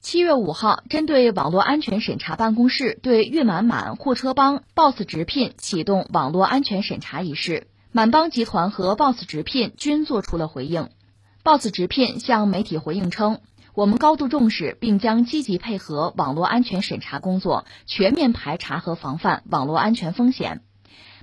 七月五号，针对网络安全审查办公室对月满满、货车帮、Boss 直聘启动网络安全审查一事，满帮集团和 Boss 直聘均作出了回应。Boss 直聘向媒体回应称，我们高度重视，并将积极配合网络安全审查工作，全面排查和防范网络安全风险。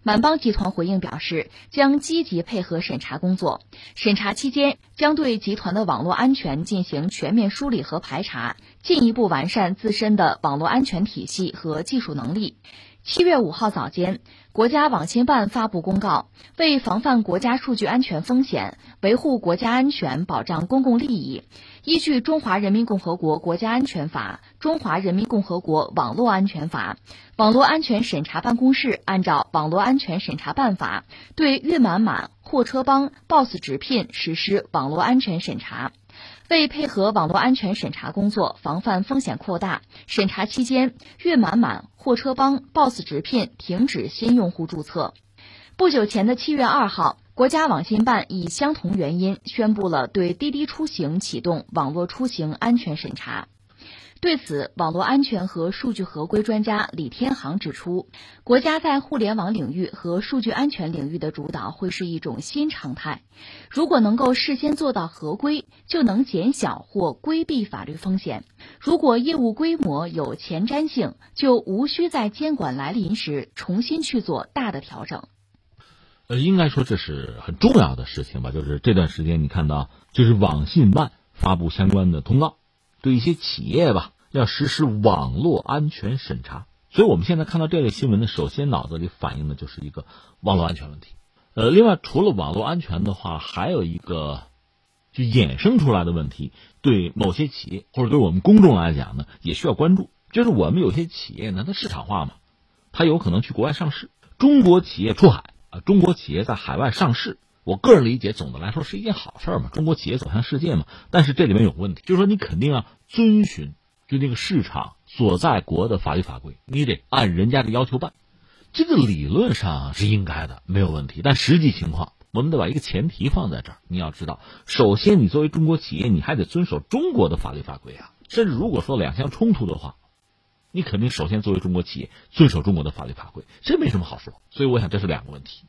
满帮集团回应表示，将积极配合审查工作。审查期间，将对集团的网络安全进行全面梳理和排查，进一步完善自身的网络安全体系和技术能力。七月五号早间，国家网信办发布公告，为防范国家数据安全风险，维护国家安全，保障公共利益，依据《中华人民共和国国家安全法》《中华人民共和国网络安全法》，网络安全审查办公室按照《网络安全审查办法》，对粤满满、货车帮、Boss 直聘实施网络安全审查。为配合网络安全审查工作，防范风险扩大，审查期间，粤满满、货车帮、Boss 直聘停止新用户注册。不久前的七月二号，国家网信办以相同原因宣布了对滴滴出行启动网络出行安全审查。对此，网络安全和数据合规专家李天航指出，国家在互联网领域和数据安全领域的主导会是一种新常态。如果能够事先做到合规，就能减小或规避法律风险；如果业务规模有前瞻性，就无需在监管来临时重新去做大的调整。呃，应该说这是很重要的事情吧？就是这段时间你看到，就是网信办发布相关的通告。对一些企业吧，要实施网络安全审查，所以我们现在看到这类新闻呢，首先脑子里反映的就是一个网络安全问题。呃，另外除了网络安全的话，还有一个就衍生出来的问题，对某些企业或者对我们公众来讲呢，也需要关注。就是我们有些企业呢，它市场化嘛，它有可能去国外上市。中国企业出海啊，中国企业在海外上市。我个人理解，总的来说是一件好事嘛。中国企业走向世界嘛，但是这里面有问题，就是说你肯定要遵循就那个市场所在国的法律法规，你得按人家的要求办。这个理论上是应该的，没有问题。但实际情况，我们得把一个前提放在这儿。你要知道，首先你作为中国企业，你还得遵守中国的法律法规啊。甚至如果说两相冲突的话，你肯定首先作为中国企业遵守中国的法律法规，这没什么好说。所以我想这是两个问题。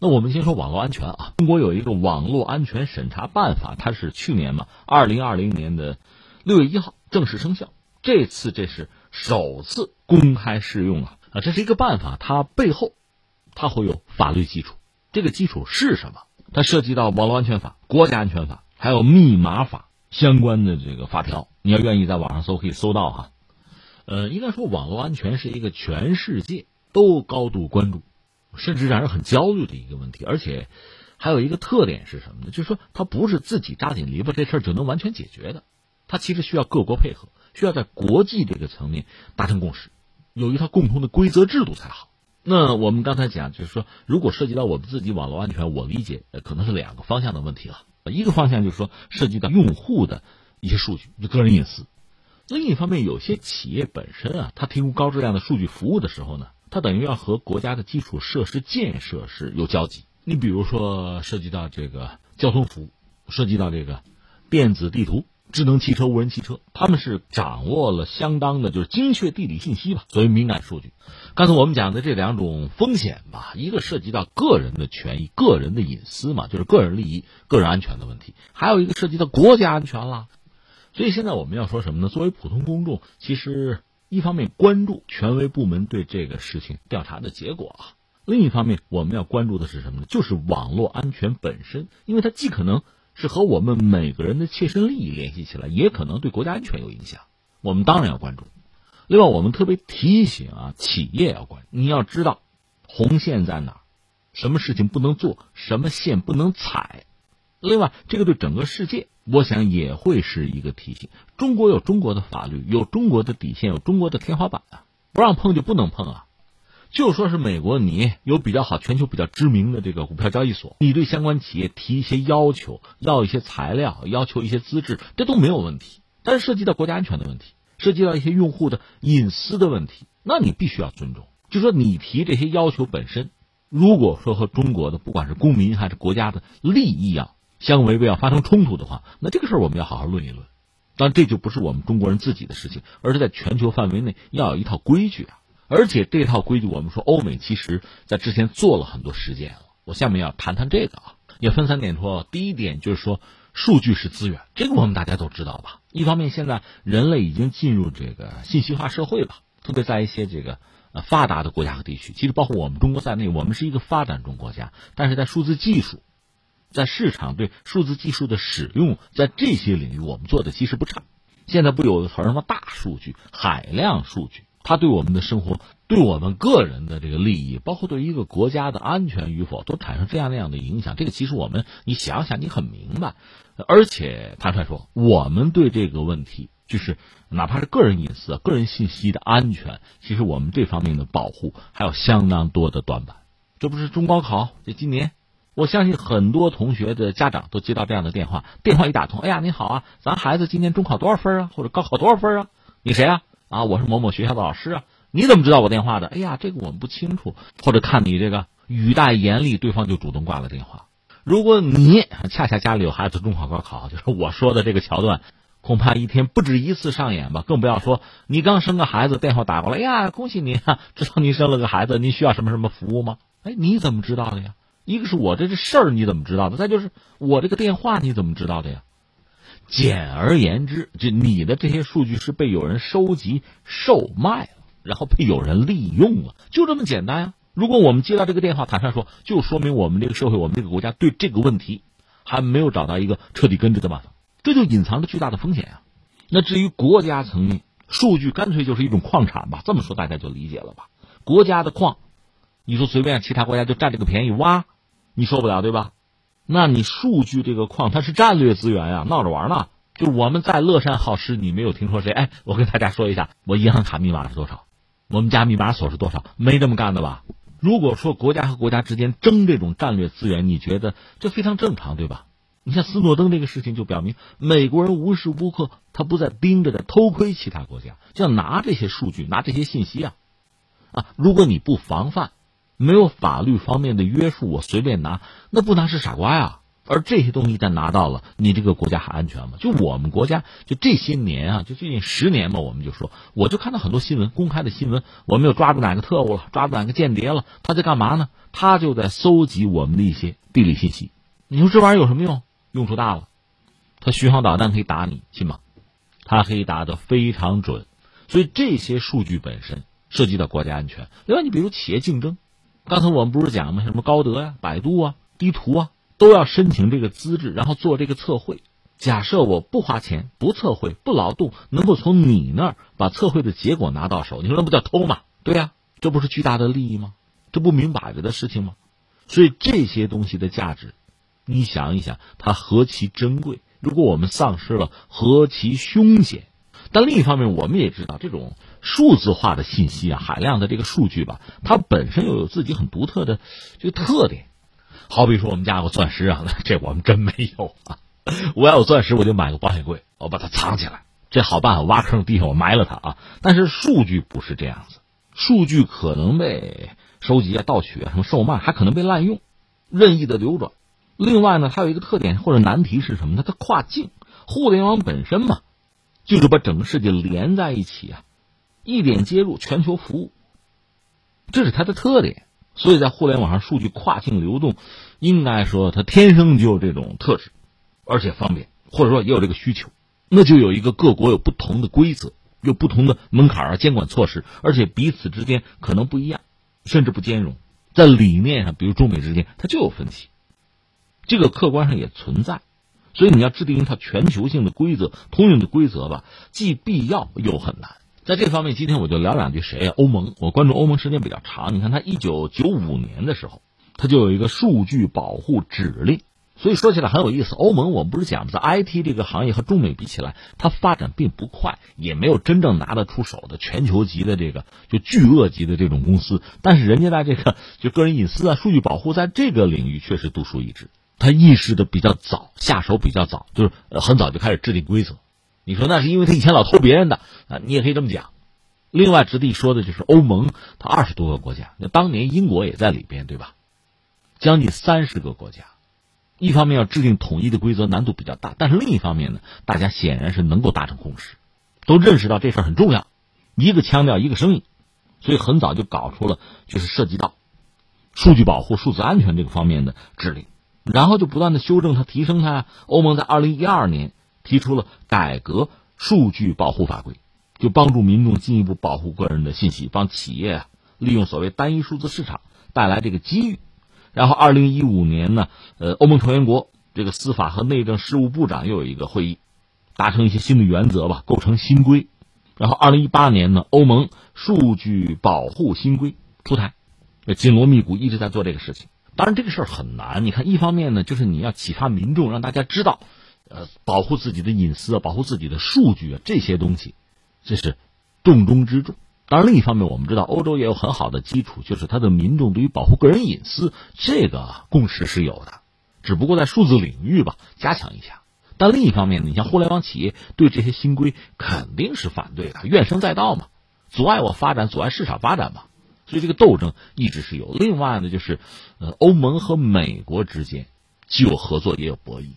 那我们先说网络安全啊，中国有一个网络安全审查办法，它是去年嘛，二零二零年的六月一号正式生效。这次这是首次公开试用啊啊，这是一个办法，它背后它会有法律基础。这个基础是什么？它涉及到网络安全法、国家安全法，还有密码法相关的这个法条。你要愿意在网上搜，可以搜到哈。呃，应该说网络安全是一个全世界都高度关注。甚至让人很焦虑的一个问题，而且还有一个特点是什么呢？就是说，它不是自己扎紧篱笆这事儿就能完全解决的，它其实需要各国配合，需要在国际这个层面达成共识，有一套共同的规则制度才好。那我们刚才讲，就是说，如果涉及到我们自己网络安全，我理解可能是两个方向的问题了。一个方向就是说，涉及到用户的一些数据，就个人隐私；另一方面，有些企业本身啊，它提供高质量的数据服务的时候呢。它等于要和国家的基础设施建设是有交集。你比如说，涉及到这个交通服务，涉及到这个电子地图、智能汽车、无人汽车，他们是掌握了相当的，就是精确地理信息吧，作为敏感数据。刚才我们讲的这两种风险吧，一个涉及到个人的权益、个人的隐私嘛，就是个人利益、个人安全的问题；还有一个涉及到国家安全啦。所以现在我们要说什么呢？作为普通公众，其实。一方面关注权威部门对这个事情调查的结果啊，另一方面我们要关注的是什么呢？就是网络安全本身，因为它既可能是和我们每个人的切身利益联系起来，也可能对国家安全有影响。我们当然要关注。另外，我们特别提醒啊，企业要关，你要知道红线在哪，什么事情不能做，什么线不能踩。另外，这个对整个世界。我想也会是一个提醒。中国有中国的法律，有中国的底线，有中国的天花板啊，不让碰就不能碰啊。就说是美国，你有比较好、全球比较知名的这个股票交易所，你对相关企业提一些要求，要一些材料，要求一些资质，这都没有问题。但是涉及到国家安全的问题，涉及到一些用户的隐私的问题，那你必须要尊重。就说你提这些要求本身，如果说和中国的不管是公民还是国家的利益啊。相违背要发生冲突的话，那这个事儿我们要好好论一论。但这就不是我们中国人自己的事情，而是在全球范围内要有一套规矩啊。而且这套规矩，我们说欧美其实在之前做了很多实践了。我下面要谈谈这个啊，也分三点说。第一点就是说，数据是资源，这个我们大家都知道吧。一方面，现在人类已经进入这个信息化社会了，特别在一些这个呃发达的国家和地区，其实包括我们中国在内，我们是一个发展中国家，但是在数字技术、在市场对数字技术的使用，在这些领域我们做的其实不差。现在不有个词儿什么大数据、海量数据？它对我们的生活，对我们个人的这个利益，包括对一个国家的安全与否，都产生这样那样的影响。这个其实我们，你想想，你很明白。而且坦率说，我们对这个问题，就是哪怕是个人隐私、个人信息的安全，其实我们这方面的保护还有相当多的短板。这不是中高考，这今年，我相信很多同学的家长都接到这样的电话，电话一打通，哎呀，你好啊，咱孩子今年中考多少分啊，或者高考多少分啊？你谁啊？啊，我是某某学校的老师啊，你怎么知道我电话的？哎呀，这个我们不清楚。或者看你这个语带严厉，对方就主动挂了电话。如果你恰恰家里有孩子中考高考，就是我说的这个桥段，恐怕一天不止一次上演吧。更不要说你刚生个孩子，电话打过来，哎呀，恭喜你，知道你生了个孩子，您需要什么什么服务吗？哎，你怎么知道的呀？一个是我这这事儿你怎么知道的？再就是我这个电话你怎么知道的呀？简而言之，就你的这些数据是被有人收集、售卖了，然后被有人利用了，就这么简单呀。如果我们接到这个电话，坦率说，就说明我们这个社会、我们这个国家对这个问题还没有找到一个彻底根治的办法，这就隐藏着巨大的风险啊。那至于国家层面，数据干脆就是一种矿产吧，这么说大家就理解了吧？国家的矿，你说随便其他国家就占这个便宜挖，你受不了对吧？那你数据这个矿它是战略资源呀，闹着玩呢。就我们在乐善好施，你没有听说谁？哎，我跟大家说一下，我银行卡密码是多少？我们家密码锁是多少？没这么干的吧？如果说国家和国家之间争这种战略资源，你觉得这非常正常，对吧？你像斯诺登这个事情就表明，美国人无时无刻他不在盯着的偷窥其他国家，就要拿这些数据，拿这些信息啊，啊，如果你不防范。没有法律方面的约束，我随便拿，那不拿是傻瓜呀。而这些东西一旦拿到了，你这个国家还安全吗？就我们国家，就这些年啊，就最近十年嘛，我们就说，我就看到很多新闻，公开的新闻，我们又抓住哪个特务了，抓住哪个间谍了，他在干嘛呢？他就在搜集我们的一些地理信息。你说这玩意儿有什么用？用处大了，他巡航导弹可以打你，信吗？他可以打得非常准，所以这些数据本身涉及到国家安全。另外，你比如企业竞争。刚才我们不是讲吗？什么高德呀、百度啊、地图啊，都要申请这个资质，然后做这个测绘。假设我不花钱、不测绘、不劳动，能够从你那儿把测绘的结果拿到手，你说那不叫偷吗？对呀，这不是巨大的利益吗？这不明摆着的事情吗？所以这些东西的价值，你想一想，它何其珍贵！如果我们丧失了，何其凶险！但另一方面，我们也知道，这种数字化的信息啊，海量的这个数据吧，它本身又有自己很独特的这个特点。好比说，我们家有钻石啊，这我们真没有啊。我要有钻石，我就买个保险柜，我把它藏起来，这好办，法挖坑地下我埋了它啊。但是数据不是这样子，数据可能被收集啊、盗取啊、什么售卖，还可能被滥用、任意的流转。另外呢，它有一个特点或者难题是什么呢？它跨境，互联网本身嘛。就是把整个世界连在一起啊，一点接入，全球服务，这是它的特点。所以在互联网上，数据跨境流动，应该说它天生就有这种特质，而且方便，或者说也有这个需求。那就有一个各国有不同的规则，有不同的门槛啊，监管措施，而且彼此之间可能不一样，甚至不兼容。在理念上，比如中美之间，它就有分歧，这个客观上也存在。所以你要制定一套全球性的规则、通用的规则吧，既必要又很难。在这方面，今天我就聊两句谁呀？欧盟，我关注欧盟时间比较长。你看，他一九九五年的时候，他就有一个数据保护指令。所以说起来很有意思。欧盟，我们不是讲在 IT 这个行业和中美比起来，它发展并不快，也没有真正拿得出手的全球级的这个就巨鳄级的这种公司。但是人家在这个就个人隐私啊、数据保护在这个领域确实独树一帜。他意识的比较早，下手比较早，就是很早就开始制定规则。你说那是因为他以前老偷别人的啊，你也可以这么讲。另外，值得一说的就是欧盟，它二十多个国家，那当年英国也在里边，对吧？将近三十个国家，一方面要制定统一的规则难度比较大，但是另一方面呢，大家显然是能够达成共识，都认识到这事很重要，一个腔调一个声音，所以很早就搞出了就是涉及到数据保护、数字安全这个方面的指令，然后就不断的修正它、提升它。欧盟在二零一二年提出了改革数据保护法规，就帮助民众进一步保护个人的信息，帮企业利用所谓单一数字市场带来这个机遇。然后，二零一五年呢，呃，欧盟成员国这个司法和内政事务部长又有一个会议，达成一些新的原则吧，构成新规。然后，二零一八年呢，欧盟数据保护新规出台，紧锣密鼓一直在做这个事情。当然，这个事儿很难。你看，一方面呢，就是你要启发民众，让大家知道，呃，保护自己的隐私啊，保护自己的数据啊，这些东西，这是重中之重。当然，另一方面，我们知道欧洲也有很好的基础，就是它的民众对于保护个人隐私这个共识是有的，只不过在数字领域吧加强一下。但另一方面，你像互联网企业对这些新规肯定是反对的，怨声载道嘛，阻碍我发展，阻碍市场发展嘛，所以这个斗争一直是有。另外呢，就是呃，欧盟和美国之间既有合作也有博弈，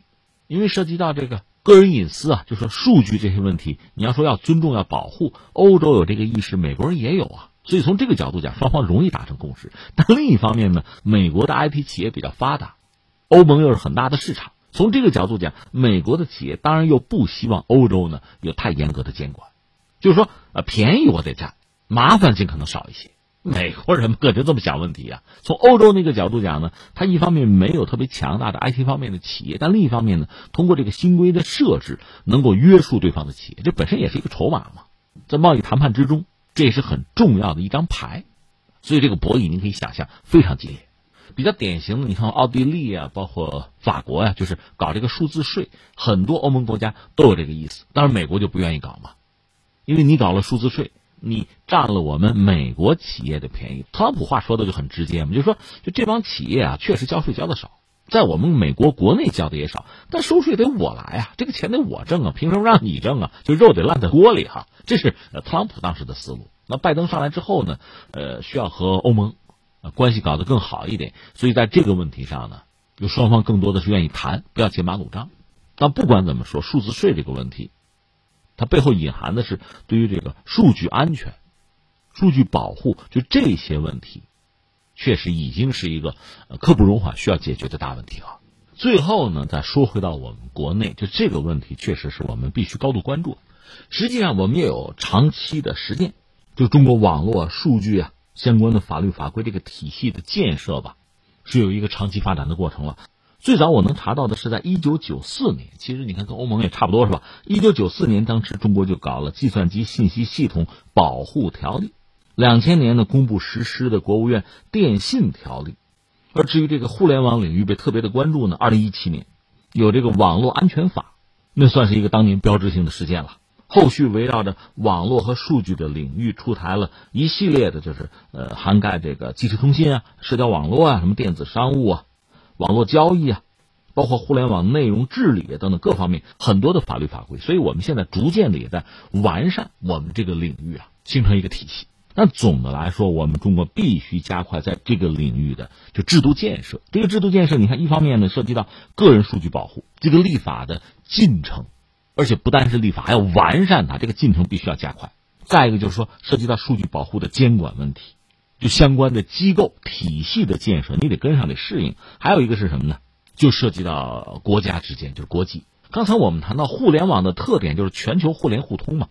因为涉及到这个。个人隐私啊，就说数据这些问题，你要说要尊重、要保护，欧洲有这个意识，美国人也有啊。所以从这个角度讲，双方容易达成共识。但另一方面呢，美国的 I P 企业比较发达，欧盟又是很大的市场。从这个角度讲，美国的企业当然又不希望欧洲呢有太严格的监管，就是说，呃，便宜我得占，麻烦尽可能少一些。美国人可就这么想问题啊？从欧洲那个角度讲呢，他一方面没有特别强大的 IT 方面的企业，但另一方面呢，通过这个新规的设置，能够约束对方的企业，这本身也是一个筹码嘛。在贸易谈判之中，这也是很重要的一张牌。所以这个博弈，您可以想象非常激烈。比较典型的，你看奥地利啊，包括法国呀，就是搞这个数字税，很多欧盟国家都有这个意思。当然，美国就不愿意搞嘛，因为你搞了数字税。你占了我们美国企业的便宜，特朗普话说的就很直接嘛，就是说，就这帮企业啊，确实交税交的少，在我们美国国内交的也少，但收税得我来啊，这个钱得我挣啊，凭什么让你挣啊？就肉得烂在锅里哈，这是特朗普当时的思路。那拜登上来之后呢，呃，需要和欧盟关系搞得更好一点，所以在这个问题上呢，就双方更多的是愿意谈，不要剑拔弩张。但不管怎么说，数字税这个问题。它背后隐含的是对于这个数据安全、数据保护，就这些问题，确实已经是一个刻不容缓需要解决的大问题了。最后呢，再说回到我们国内，就这个问题，确实是我们必须高度关注。实际上，我们也有长期的实践，就中国网络数据啊相关的法律法规这个体系的建设吧，是有一个长期发展的过程了。最早我能查到的是在一九九四年，其实你看跟欧盟也差不多是吧？一九九四年当时中国就搞了《计算机信息系统保护条例》，两千年呢公布实施的国务院电信条例，而至于这个互联网领域被特别的关注呢，二零一七年有这个网络安全法，那算是一个当年标志性的事件了。后续围绕着网络和数据的领域出台了一系列的，就是呃涵盖这个即时通信啊、社交网络啊、什么电子商务啊。网络交易啊，包括互联网内容治理等等各方面很多的法律法规，所以我们现在逐渐的也在完善我们这个领域啊，形成一个体系。但总的来说，我们中国必须加快在这个领域的就制度建设。这个制度建设，你看，一方面呢涉及到个人数据保护这个立法的进程，而且不单是立法，还要完善它，这个进程必须要加快。再一个就是说，涉及到数据保护的监管问题。就相关的机构体系的建设，你得跟上，得适应。还有一个是什么呢？就涉及到国家之间，就是国际。刚才我们谈到互联网的特点就是全球互联互通嘛，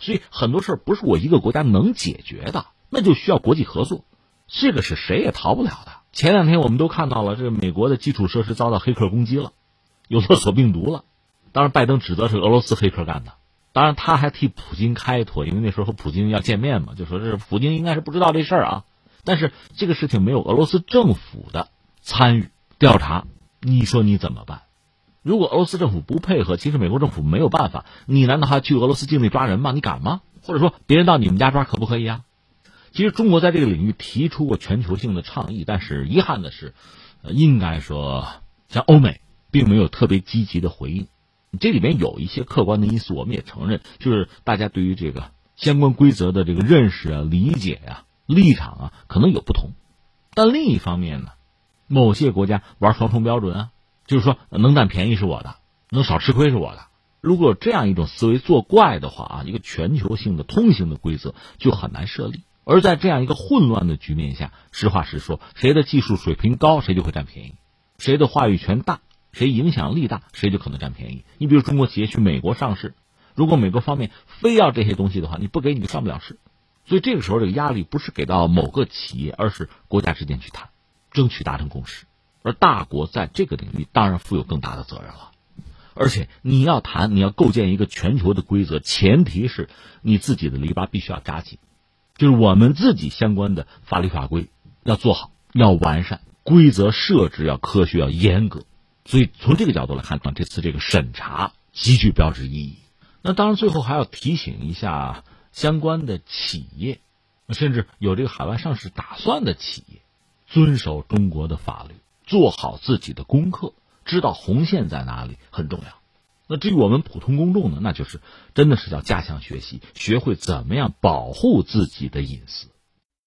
所以很多事儿不是我一个国家能解决的，那就需要国际合作。这个是谁也逃不了的。前两天我们都看到了，这美国的基础设施遭到黑客攻击了，有勒索病毒了。当然，拜登指责是俄罗斯黑客干的。当然，他还替普京开脱，因为那时候和普京要见面嘛，就说这普京应该是不知道这事儿啊。但是这个事情没有俄罗斯政府的参与调查，你说你怎么办？如果俄罗斯政府不配合，其实美国政府没有办法。你难道还去俄罗斯境内抓人吗？你敢吗？或者说别人到你们家抓可不可以啊？其实中国在这个领域提出过全球性的倡议，但是遗憾的是，应该说像欧美并没有特别积极的回应。这里面有一些客观的因素，我们也承认，就是大家对于这个相关规则的这个认识啊、理解呀、立场啊，可能有不同。但另一方面呢，某些国家玩双重标准啊，就是说能占便宜是我的，能少吃亏是我的。如果这样一种思维作怪的话啊，一个全球性的通行的规则就很难设立。而在这样一个混乱的局面下，实话实说，谁的技术水平高，谁就会占便宜；谁的话语权大，谁影响力大，谁就可能占便宜。你比如中国企业去美国上市，如果美国方面非要这些东西的话，你不给你就上不了市。所以这个时候，这个压力不是给到某个企业，而是国家之间去谈，争取达成共识。而大国在这个领域当然负有更大的责任了。而且你要谈，你要构建一个全球的规则，前提是你自己的篱笆必须要扎紧，就是我们自己相关的法律法规要做好，要完善，规则设置要科学、要严格。所以从这个角度来看，这次这个审查极具标志意义。那当然，最后还要提醒一下。相关的企业，甚至有这个海外上市打算的企业，遵守中国的法律，做好自己的功课，知道红线在哪里很重要。那至于我们普通公众呢，那就是真的是要加强学习，学会怎么样保护自己的隐私。